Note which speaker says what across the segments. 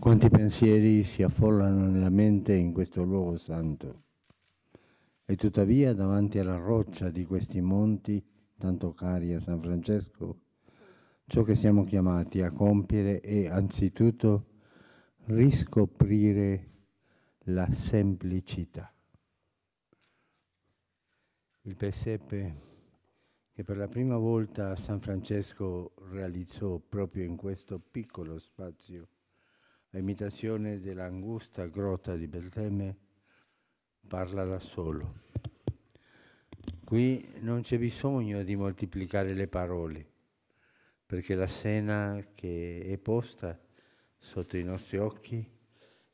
Speaker 1: Quanti pensieri si affollano nella mente in questo luogo santo. E tuttavia davanti alla roccia di questi monti, tanto cari a San Francesco, ciò che siamo chiamati a compiere è anzitutto riscoprire la semplicità. Il presepe che per la prima volta San Francesco realizzò proprio in questo piccolo spazio, a imitazione dell'angusta grotta di Belteme, parla da solo. Qui non c'è bisogno di moltiplicare le parole, perché la scena che è posta sotto i nostri occhi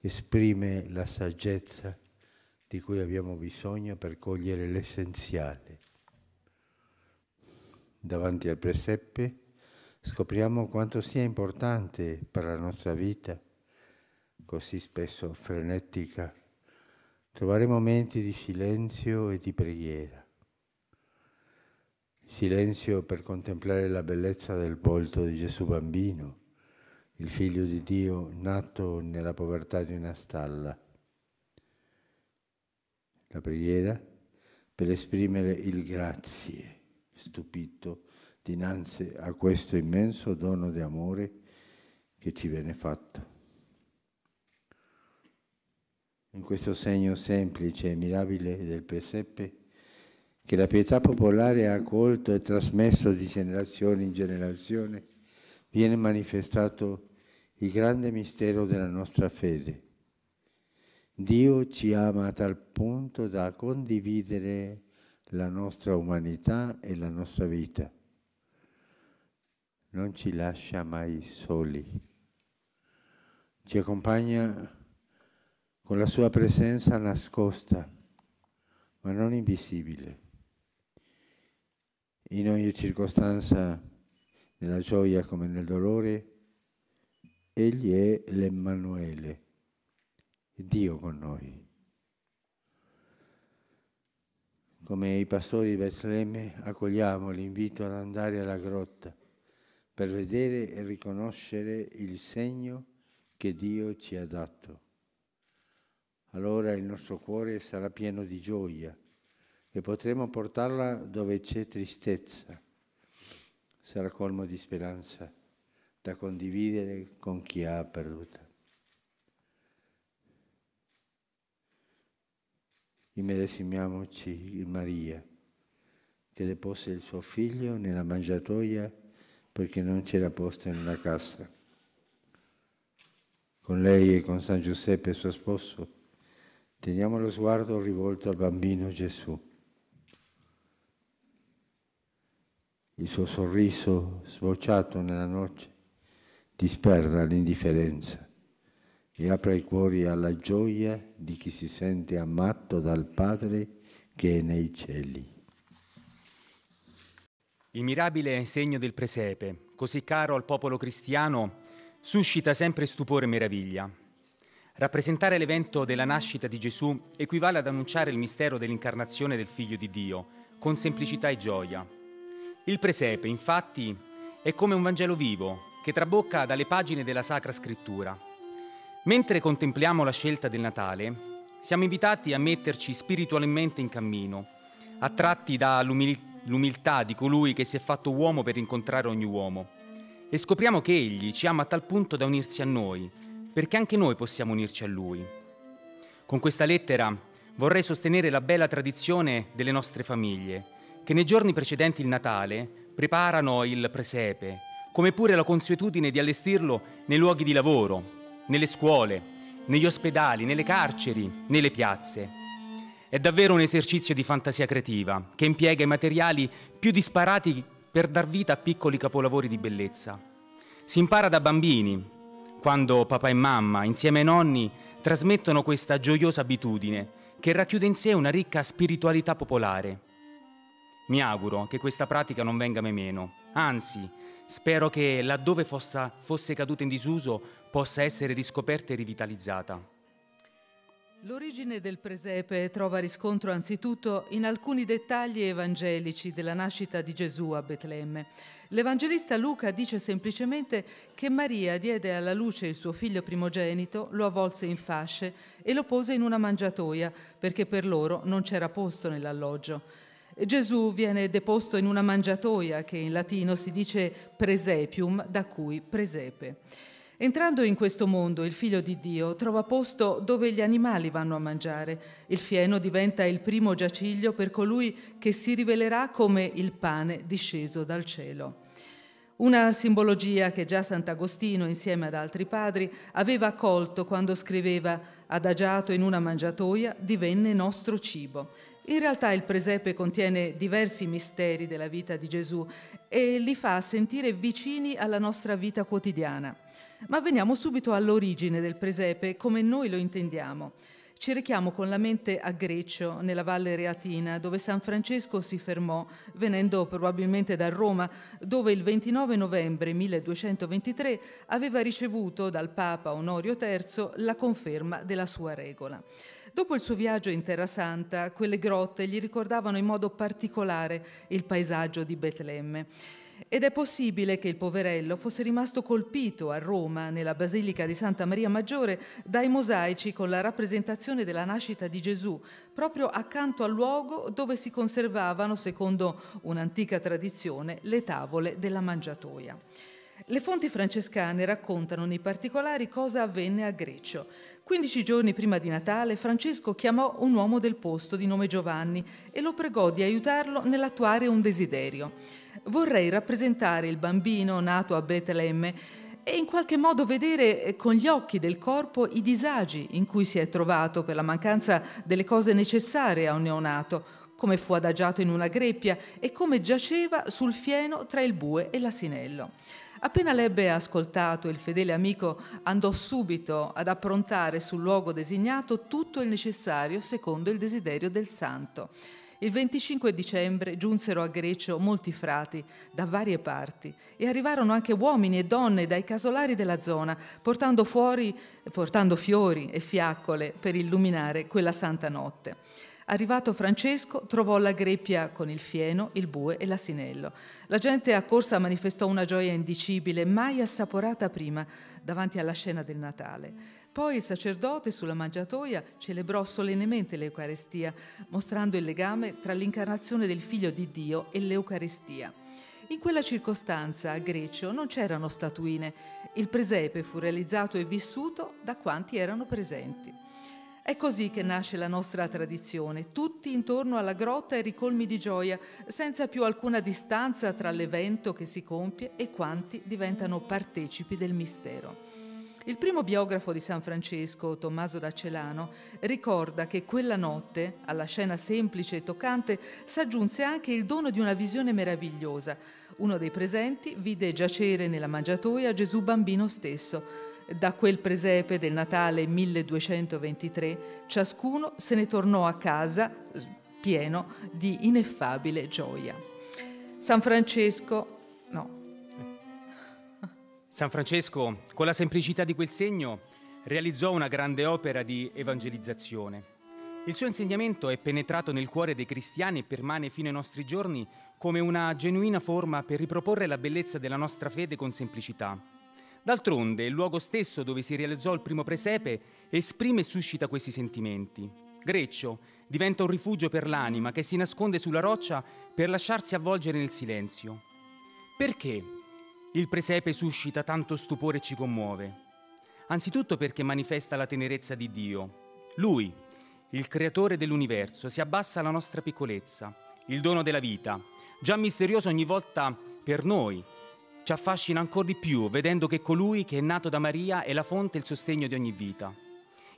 Speaker 1: esprime la saggezza di cui abbiamo bisogno per cogliere l'essenziale. Davanti al presepe scopriamo quanto sia importante per la nostra vita, così spesso frenetica, trovare momenti di silenzio e di preghiera. Silenzio per contemplare la bellezza del volto di Gesù bambino, il figlio di Dio nato nella povertà di una stalla. La preghiera per esprimere il grazie, stupito dinanzi a questo immenso dono di amore che ci viene fatto. In questo segno semplice e mirabile del presepe, che la pietà popolare ha accolto e trasmesso di generazione in generazione, viene manifestato il grande mistero della nostra fede. Dio ci ama a tal punto da condividere la nostra umanità e la nostra vita. Non ci lascia mai soli. Ci accompagna con la sua presenza nascosta, ma non invisibile in ogni circostanza, nella gioia come nel dolore, Egli è l'Emmanuele, Dio con noi. Come i pastori di Betlemme accogliamo l'invito ad andare alla grotta per vedere e riconoscere il segno che Dio ci ha dato. Allora il nostro cuore sarà pieno di gioia e potremo portarla dove c'è tristezza. Sarà colmo di speranza da condividere con chi ha perduta. Immedesimiamoci in Maria, che depose il suo figlio nella mangiatoia perché non c'era posto una casa. Con lei e con San Giuseppe, suo sposo, teniamo lo sguardo rivolto al bambino Gesù il suo sorriso sbocciato nella noce disperda l'indifferenza e apre i cuori alla gioia di chi si sente amato dal Padre che è nei cieli.
Speaker 2: Il mirabile segno del presepe, così caro al popolo cristiano, suscita sempre stupore e meraviglia. Rappresentare l'evento della nascita di Gesù equivale ad annunciare il mistero dell'incarnazione del Figlio di Dio, con semplicità e gioia. Il presepe, infatti, è come un Vangelo vivo che trabocca dalle pagine della Sacra Scrittura. Mentre contempliamo la scelta del Natale, siamo invitati a metterci spiritualmente in cammino, attratti dall'umiltà di colui che si è fatto uomo per incontrare ogni uomo. E scopriamo che Egli ci ama a tal punto da unirsi a noi, perché anche noi possiamo unirci a Lui. Con questa lettera vorrei sostenere la bella tradizione delle nostre famiglie, che nei giorni precedenti il Natale preparano il presepe, come pure la consuetudine di allestirlo nei luoghi di lavoro, nelle scuole, negli ospedali, nelle carceri, nelle piazze. È davvero un esercizio di fantasia creativa che impiega i materiali più disparati per dar vita a piccoli capolavori di bellezza. Si impara da bambini, quando papà e mamma, insieme ai nonni, trasmettono questa gioiosa abitudine che racchiude in sé una ricca spiritualità popolare mi auguro che questa pratica non venga mai meno, anzi, spero che laddove fossa, fosse caduta in disuso possa essere riscoperta e rivitalizzata.
Speaker 3: L'origine del presepe trova riscontro anzitutto in alcuni dettagli evangelici della nascita di Gesù a Betlemme. L'Evangelista Luca dice semplicemente che Maria diede alla luce il suo figlio primogenito, lo avvolse in fasce e lo pose in una mangiatoia perché per loro non c'era posto nell'alloggio. Gesù viene deposto in una mangiatoia che in latino si dice presepium, da cui presepe. Entrando in questo mondo, il figlio di Dio trova posto dove gli animali vanno a mangiare. Il fieno diventa il primo giaciglio per colui che si rivelerà come il pane disceso dal cielo. Una simbologia che già Sant'Agostino, insieme ad altri padri, aveva accolto quando scriveva adagiato in una mangiatoia divenne nostro cibo. In realtà il presepe contiene diversi misteri della vita di Gesù e li fa sentire vicini alla nostra vita quotidiana. Ma veniamo subito all'origine del presepe, come noi lo intendiamo. Ci richiamo con la mente a Greccio, nella Valle Reatina, dove San Francesco si fermò, venendo probabilmente da Roma, dove il 29 novembre 1223 aveva ricevuto dal Papa Onorio III la conferma della sua regola. Dopo il suo viaggio in Terra Santa, quelle grotte gli ricordavano in modo particolare il paesaggio di Betlemme. Ed è possibile che il poverello fosse rimasto colpito a Roma, nella Basilica di Santa Maria Maggiore, dai mosaici con la rappresentazione della nascita di Gesù, proprio accanto al luogo dove si conservavano, secondo un'antica tradizione, le tavole della mangiatoia. Le fonti francescane raccontano nei particolari cosa avvenne a Greccio. Quindici giorni prima di Natale Francesco chiamò un uomo del posto di nome Giovanni e lo pregò di aiutarlo nell'attuare un desiderio vorrei rappresentare il bambino nato a Betlemme e in qualche modo vedere eh, con gli occhi del corpo i disagi in cui si è trovato per la mancanza delle cose necessarie a un neonato, come fu adagiato in una greppia e come giaceva sul fieno tra il bue e l'asinello. Appena l'ebbe ascoltato, il fedele amico andò subito ad approntare sul luogo designato tutto il necessario secondo il desiderio del santo. Il 25 dicembre giunsero a Grecio molti frati da varie parti e arrivarono anche uomini e donne dai casolari della zona, portando, fuori, portando fiori e fiaccole per illuminare quella santa notte. Arrivato Francesco trovò la greppia con il fieno, il bue e l'asinello. La gente accorsa manifestò una gioia indicibile, mai assaporata prima, davanti alla scena del Natale. Poi il sacerdote sulla mangiatoia celebrò solennemente l'Eucarestia, mostrando il legame tra l'incarnazione del Figlio di Dio e l'Eucarestia. In quella circostanza a Grecio non c'erano statuine, il presepe fu realizzato e vissuto da quanti erano presenti. È così che nasce la nostra tradizione, tutti intorno alla grotta e ricolmi di gioia, senza più alcuna distanza tra l'evento che si compie e quanti diventano partecipi del mistero. Il primo biografo di San Francesco, Tommaso da Celano, ricorda che quella notte, alla scena semplice e toccante, s'aggiunse anche il dono di una visione meravigliosa. Uno dei presenti vide giacere nella mangiatoia Gesù bambino stesso. Da quel presepe del Natale 1223, ciascuno se ne tornò a casa pieno di ineffabile gioia. San Francesco, no,
Speaker 2: San Francesco, con la semplicità di quel segno, realizzò una grande opera di evangelizzazione. Il suo insegnamento è penetrato nel cuore dei cristiani e permane fino ai nostri giorni come una genuina forma per riproporre la bellezza della nostra fede con semplicità. D'altronde, il luogo stesso dove si realizzò il primo presepe esprime e suscita questi sentimenti. Greccio diventa un rifugio per l'anima che si nasconde sulla roccia per lasciarsi avvolgere nel silenzio. Perché il presepe suscita tanto stupore e ci commuove. Anzitutto perché manifesta la tenerezza di Dio. Lui, il creatore dell'universo, si abbassa alla nostra piccolezza, il dono della vita, già misterioso ogni volta per noi, ci affascina ancora di più vedendo che colui che è nato da Maria è la fonte e il sostegno di ogni vita.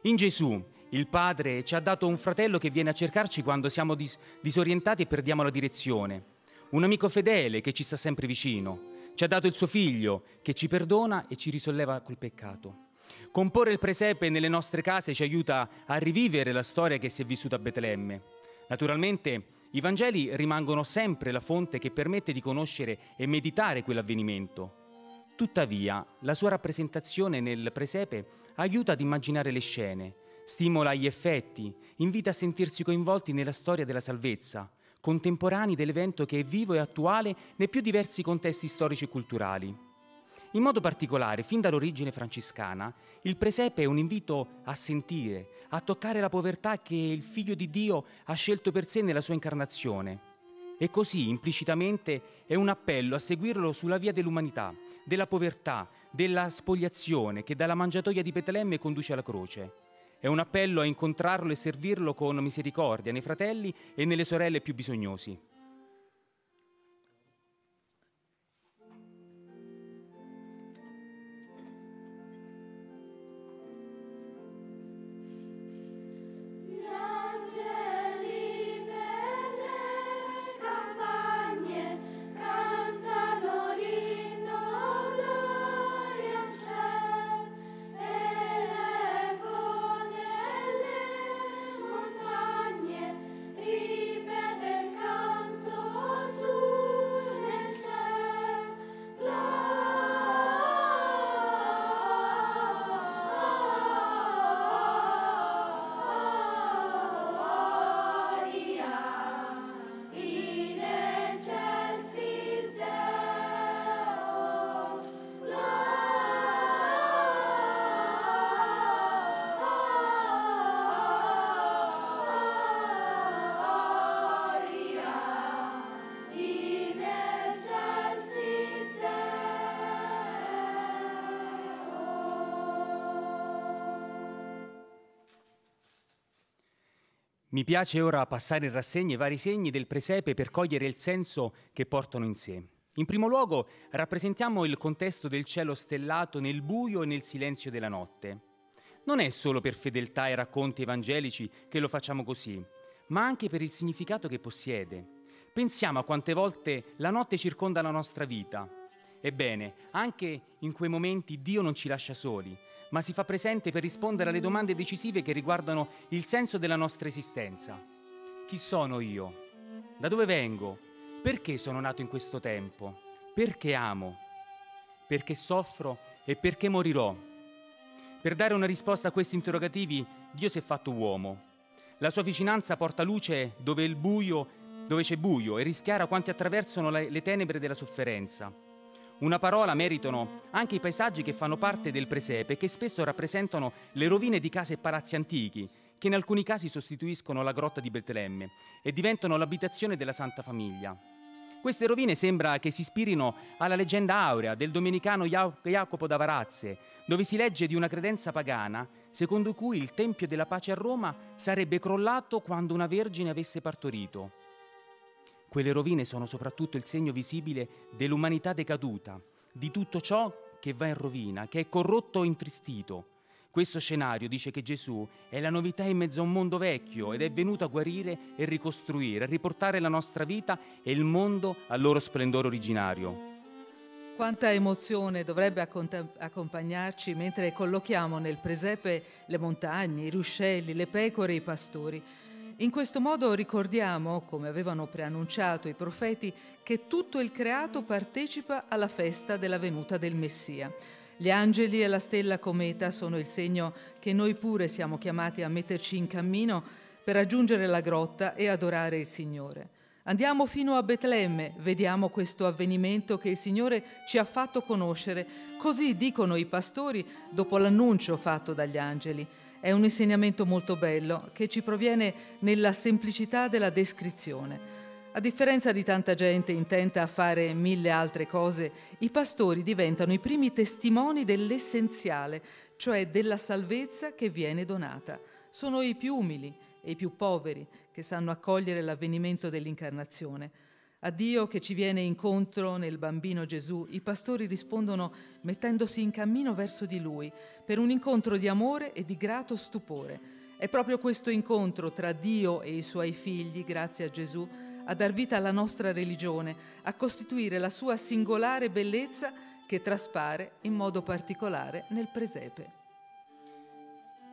Speaker 2: In Gesù, il Padre ci ha dato un fratello che viene a cercarci quando siamo dis- disorientati e perdiamo la direzione, un amico fedele che ci sta sempre vicino, ci ha dato il suo figlio che ci perdona e ci risolleva col peccato. Comporre il presepe nelle nostre case ci aiuta a rivivere la storia che si è vissuta a Betlemme. Naturalmente i Vangeli rimangono sempre la fonte che permette di conoscere e meditare quell'avvenimento. Tuttavia, la sua rappresentazione nel presepe aiuta ad immaginare le scene, stimola gli effetti, invita a sentirsi coinvolti nella storia della salvezza, contemporanei dell'evento che è vivo e attuale nei più diversi contesti storici e culturali. In modo particolare, fin dall'origine francescana, il presepe è un invito a sentire, a toccare la povertà che il Figlio di Dio ha scelto per sé nella sua incarnazione. E così, implicitamente, è un appello a seguirlo sulla via dell'umanità, della povertà, della spogliazione che dalla mangiatoia di Betlemme conduce alla croce. È un appello a incontrarlo e servirlo con misericordia nei fratelli e nelle sorelle più bisognosi. Mi piace ora passare in rassegna i vari segni del presepe per cogliere il senso che portano in sé. In primo luogo rappresentiamo il contesto del cielo stellato nel buio e nel silenzio della notte. Non è solo per fedeltà ai racconti evangelici che lo facciamo così, ma anche per il significato che possiede. Pensiamo a quante volte la notte circonda la nostra vita. Ebbene, anche in quei momenti Dio non ci lascia soli, ma si fa presente per rispondere alle domande decisive che riguardano il senso della nostra esistenza. Chi sono io? Da dove vengo? Perché sono nato in questo tempo? Perché amo? Perché soffro e perché morirò? Per dare una risposta a questi interrogativi, Dio si è fatto uomo. La sua vicinanza porta luce dove, buio, dove c'è buio e rischiara quanti attraversano le tenebre della sofferenza. Una parola meritano anche i paesaggi che fanno parte del presepe che spesso rappresentano le rovine di case e palazzi antichi, che in alcuni casi sostituiscono la grotta di Betlemme e diventano l'abitazione della Santa Famiglia. Queste rovine sembra che si ispirino alla leggenda aurea del domenicano Jacopo da Varazze, dove si legge di una credenza pagana secondo cui il Tempio della Pace a Roma sarebbe crollato quando una vergine avesse partorito. Quelle rovine sono soprattutto il segno visibile dell'umanità decaduta, di tutto ciò che va in rovina, che è corrotto o intristito. Questo scenario dice che Gesù è la novità in mezzo a un mondo vecchio ed è venuto a guarire e ricostruire, a riportare la nostra vita e il mondo al loro splendore originario.
Speaker 3: Quanta emozione dovrebbe accompagnarci mentre collochiamo nel presepe le montagne, i ruscelli, le pecore e i pastori. In questo modo ricordiamo, come avevano preannunciato i profeti, che tutto il creato partecipa alla festa della venuta del Messia. Gli angeli e la stella cometa sono il segno che noi pure siamo chiamati a metterci in cammino per raggiungere la grotta e adorare il Signore. Andiamo fino a Betlemme, vediamo questo avvenimento che il Signore ci ha fatto conoscere, così dicono i pastori dopo l'annuncio fatto dagli angeli. È un insegnamento molto bello che ci proviene nella semplicità della descrizione. A differenza di tanta gente intenta a fare mille altre cose, i pastori diventano i primi testimoni dell'essenziale, cioè della salvezza che viene donata. Sono i più umili e i più poveri che sanno accogliere l'avvenimento dell'incarnazione. A Dio che ci viene incontro nel bambino Gesù, i pastori rispondono mettendosi in cammino verso di Lui per un incontro di amore e di grato stupore. È proprio questo incontro tra Dio e i suoi figli, grazie a Gesù, a dar vita alla nostra religione, a costituire la sua singolare bellezza che traspare in modo particolare nel presepe.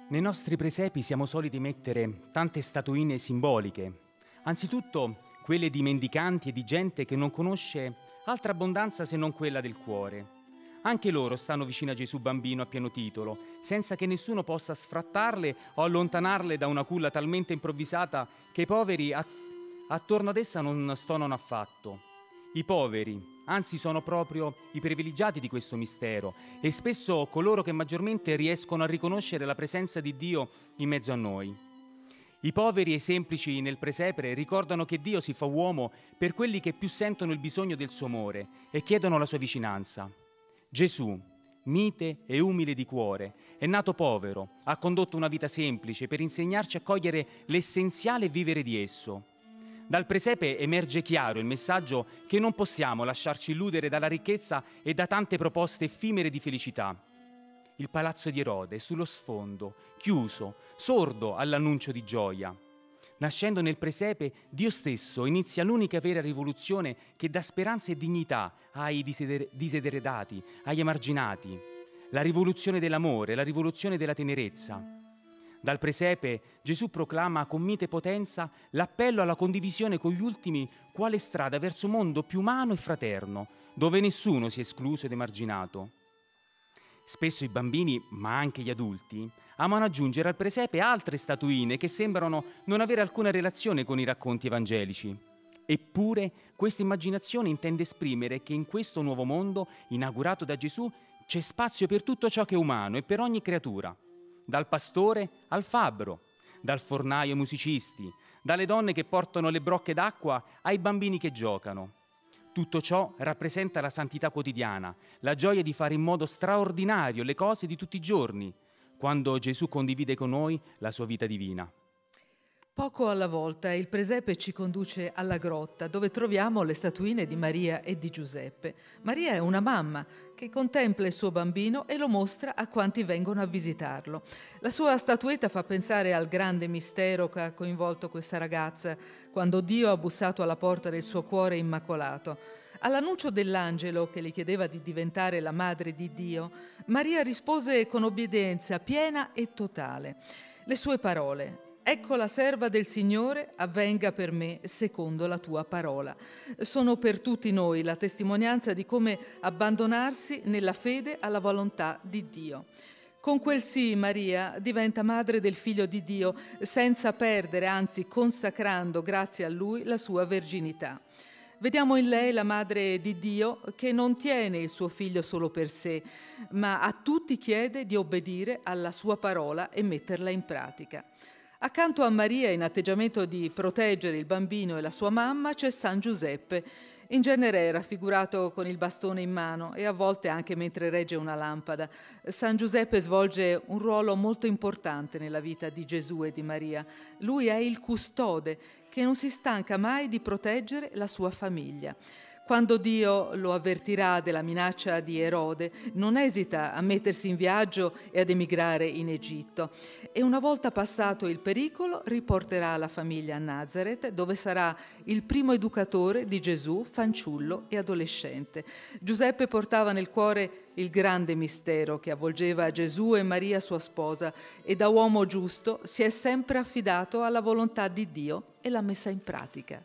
Speaker 2: Nei nostri presepi siamo soliti mettere tante statuine simboliche. Anzitutto quelle di mendicanti e di gente che non conosce altra abbondanza se non quella del cuore. Anche loro stanno vicino a Gesù bambino a pieno titolo, senza che nessuno possa sfrattarle o allontanarle da una culla talmente improvvisata che i poveri attorno ad essa non stonano affatto. I poveri, anzi sono proprio i privilegiati di questo mistero e spesso coloro che maggiormente riescono a riconoscere la presenza di Dio in mezzo a noi. I poveri e i semplici nel presepere ricordano che Dio si fa uomo per quelli che più sentono il bisogno del suo amore e chiedono la sua vicinanza. Gesù, mite e umile di cuore, è nato povero, ha condotto una vita semplice per insegnarci a cogliere l'essenziale vivere di esso. Dal presepe emerge chiaro il messaggio che non possiamo lasciarci illudere dalla ricchezza e da tante proposte effimere di felicità. Il palazzo di Erode è sullo sfondo, chiuso, sordo all'annuncio di gioia. Nascendo nel presepe, Dio stesso inizia l'unica vera rivoluzione che dà speranza e dignità ai diseredati, agli emarginati. La rivoluzione dell'amore, la rivoluzione della tenerezza. Dal presepe Gesù proclama con mite potenza l'appello alla condivisione con gli ultimi quale strada verso un mondo più umano e fraterno, dove nessuno sia escluso ed emarginato. Spesso i bambini, ma anche gli adulti, amano aggiungere al presepe altre statuine che sembrano non avere alcuna relazione con i racconti evangelici. Eppure questa immaginazione intende esprimere che in questo nuovo mondo, inaugurato da Gesù, c'è spazio per tutto ciò che è umano e per ogni creatura dal pastore al fabbro, dal fornaio ai musicisti, dalle donne che portano le brocche d'acqua ai bambini che giocano. Tutto ciò rappresenta la santità quotidiana, la gioia di fare in modo straordinario le cose di tutti i giorni, quando Gesù condivide con noi la sua vita divina.
Speaker 3: Poco alla volta il presepe ci conduce alla grotta dove troviamo le statuine di Maria e di Giuseppe. Maria è una mamma che contempla il suo bambino e lo mostra a quanti vengono a visitarlo. La sua statuetta fa pensare al grande mistero che ha coinvolto questa ragazza quando Dio ha bussato alla porta del suo cuore immacolato. All'annuncio dell'angelo che le chiedeva di diventare la madre di Dio, Maria rispose con obbedienza piena e totale. Le sue parole, Ecco la serva del Signore, avvenga per me secondo la tua parola. Sono per tutti noi la testimonianza di come abbandonarsi nella fede alla volontà di Dio. Con quel sì Maria diventa madre del figlio di Dio senza perdere, anzi consacrando grazie a lui la sua verginità. Vediamo in lei la madre di Dio che non tiene il suo figlio solo per sé, ma a tutti chiede di obbedire alla sua parola e metterla in pratica. Accanto a Maria, in atteggiamento di proteggere il bambino e la sua mamma, c'è San Giuseppe. In genere è raffigurato con il bastone in mano e a volte anche mentre regge una lampada. San Giuseppe svolge un ruolo molto importante nella vita di Gesù e di Maria. Lui è il custode che non si stanca mai di proteggere la sua famiglia. Quando Dio lo avvertirà della minaccia di Erode, non esita a mettersi in viaggio e ad emigrare in Egitto. E una volta passato il pericolo, riporterà la famiglia a Nazareth, dove sarà il primo educatore di Gesù, fanciullo e adolescente. Giuseppe portava nel cuore il grande mistero che avvolgeva Gesù e Maria sua sposa e da uomo giusto si è sempre affidato alla volontà di Dio e l'ha messa in pratica.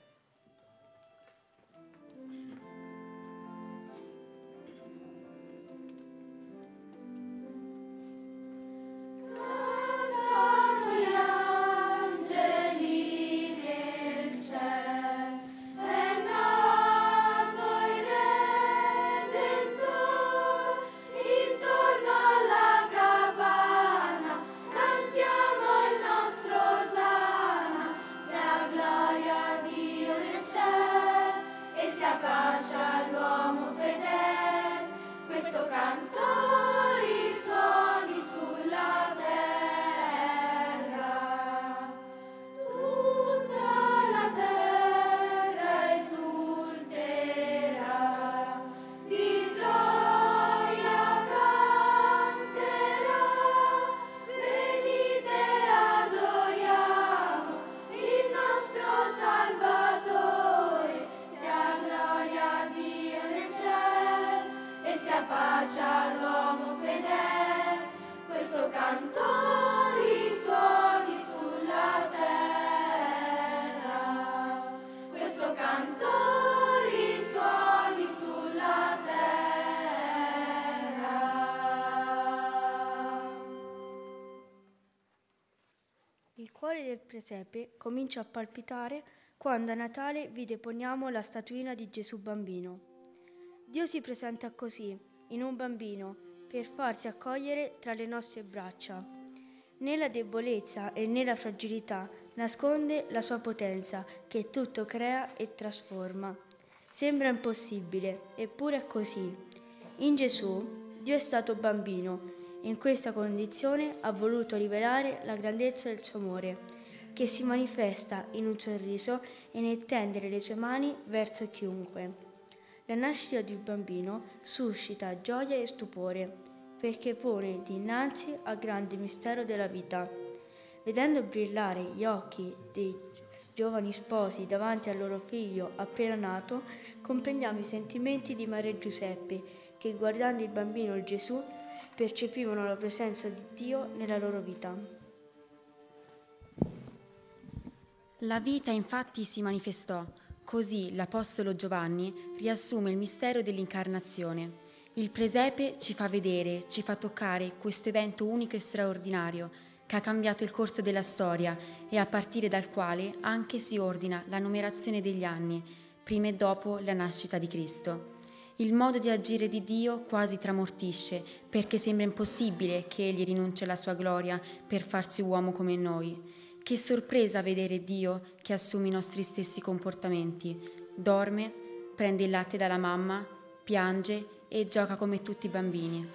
Speaker 4: Del presepe comincia a palpitare quando a Natale vi deponiamo la statuina di Gesù bambino. Dio si presenta così, in un bambino, per farsi accogliere tra le nostre braccia. Nella debolezza e nella fragilità nasconde la sua potenza che tutto crea e trasforma. Sembra impossibile, eppure è così. In Gesù Dio è stato bambino e in questa condizione ha voluto rivelare la grandezza del suo amore, che si manifesta in un sorriso e nel tendere le sue mani verso chiunque. La nascita di un bambino suscita gioia e stupore, perché pone dinanzi al grande mistero della vita. Vedendo brillare gli occhi dei giovani sposi davanti al loro figlio appena nato, comprendiamo i sentimenti di Maria e Giuseppe, che guardando il bambino Gesù percepivano la presenza di Dio nella loro vita.
Speaker 5: La vita infatti si manifestò, così l'Apostolo Giovanni riassume il mistero dell'incarnazione. Il presepe ci fa vedere, ci fa toccare questo evento unico e straordinario che ha cambiato il corso della storia e a partire dal quale anche si ordina la numerazione degli anni, prima e dopo la nascita di Cristo. Il modo di agire di Dio quasi tramortisce, perché sembra impossibile che Egli rinunci alla sua gloria per farsi uomo come noi. Che sorpresa vedere Dio che assume i nostri stessi comportamenti. Dorme, prende il latte dalla mamma, piange e gioca come tutti i bambini.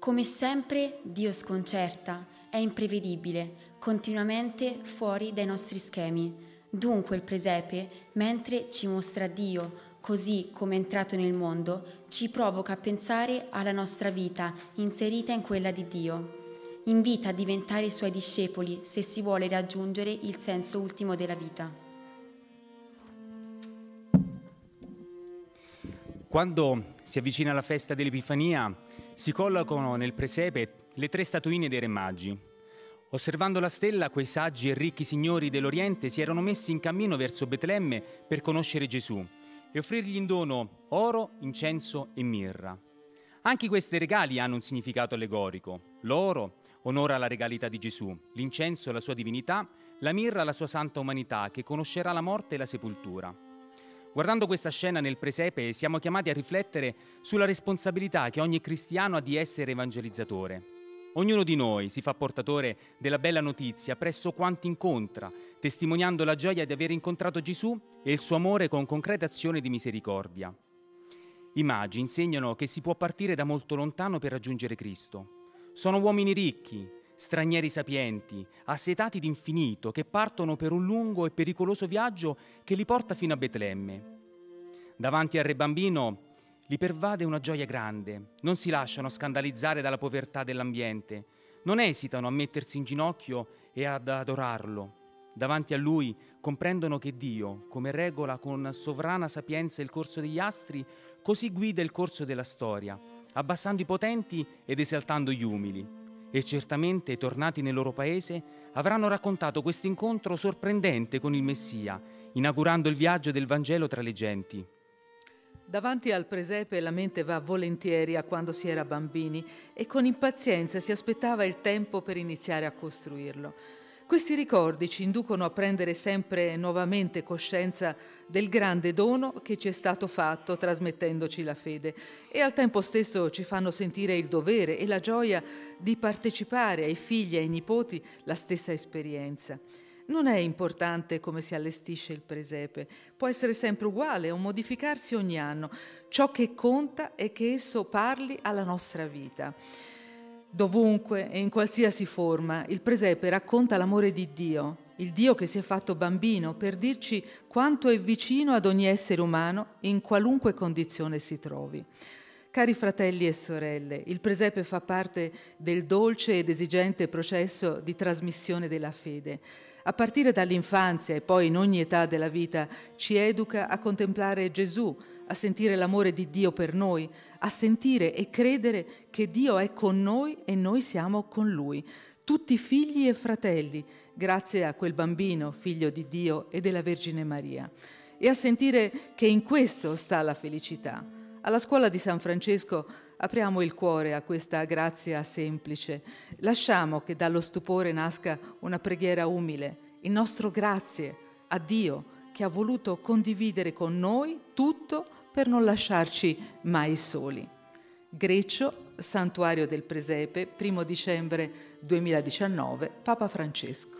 Speaker 5: Come sempre Dio sconcerta, è imprevedibile, continuamente fuori dai nostri schemi. Dunque il presepe, mentre ci mostra Dio così come è entrato nel mondo, ci provoca a pensare alla nostra vita inserita in quella di Dio. Invita a diventare i suoi discepoli se si vuole raggiungere il senso ultimo della vita.
Speaker 2: Quando si avvicina la festa dell'Epifania, si collocano nel presepe le tre statuine dei Re Magi, Osservando la stella, quei saggi e ricchi signori dell'Oriente si erano messi in cammino verso Betlemme per conoscere Gesù e offrirgli in dono oro, incenso e mirra. Anche questi regali hanno un significato allegorico. L'oro onora la regalità di Gesù, l'incenso la sua divinità, la mirra la sua santa umanità che conoscerà la morte e la sepoltura. Guardando questa scena nel presepe siamo chiamati a riflettere sulla responsabilità che ogni cristiano ha di essere evangelizzatore Ognuno di noi si fa portatore della bella notizia presso quanti incontra, testimoniando la gioia di aver incontrato Gesù e il suo amore con concrete azioni di misericordia. I magi insegnano che si può partire da molto lontano per raggiungere Cristo. Sono uomini ricchi, stranieri sapienti, assetati d'infinito, che partono per un lungo e pericoloso viaggio che li porta fino a Betlemme. Davanti al re bambino li pervade una gioia grande, non si lasciano scandalizzare dalla povertà dell'ambiente, non esitano a mettersi in ginocchio e ad adorarlo. Davanti a lui comprendono che Dio, come regola con sovrana sapienza il corso degli astri, così guida il corso della storia, abbassando i potenti ed esaltando gli umili. E certamente, tornati nel loro paese, avranno raccontato questo incontro sorprendente con il Messia, inaugurando il viaggio del Vangelo tra le genti.
Speaker 3: Davanti al presepe la mente va volentieri a quando si era bambini e con impazienza si aspettava il tempo per iniziare a costruirlo. Questi ricordi ci inducono a prendere sempre nuovamente coscienza del grande dono che ci è stato fatto trasmettendoci la fede e al tempo stesso ci fanno sentire il dovere e la gioia di partecipare ai figli e ai nipoti la stessa esperienza. Non è importante come si allestisce il presepe, può essere sempre uguale o modificarsi ogni anno. Ciò che conta è che esso parli alla nostra vita. Dovunque e in qualsiasi forma, il presepe racconta l'amore di Dio, il Dio che si è fatto bambino per dirci quanto è vicino ad ogni essere umano in qualunque condizione si trovi. Cari fratelli e sorelle, il presepe fa parte del dolce ed esigente processo di trasmissione della fede a partire dall'infanzia e poi in ogni età della vita, ci educa a contemplare Gesù, a sentire l'amore di Dio per noi, a sentire e credere che Dio è con noi e noi siamo con Lui, tutti figli e fratelli, grazie a quel bambino, figlio di Dio e della Vergine Maria, e a sentire che in questo sta la felicità. Alla scuola di San Francesco apriamo il cuore a questa grazia semplice. Lasciamo che dallo stupore nasca una preghiera umile, il nostro grazie a Dio che ha voluto condividere con noi tutto per non lasciarci mai soli. Greccio, Santuario del Presepe, 1 dicembre 2019, Papa Francesco.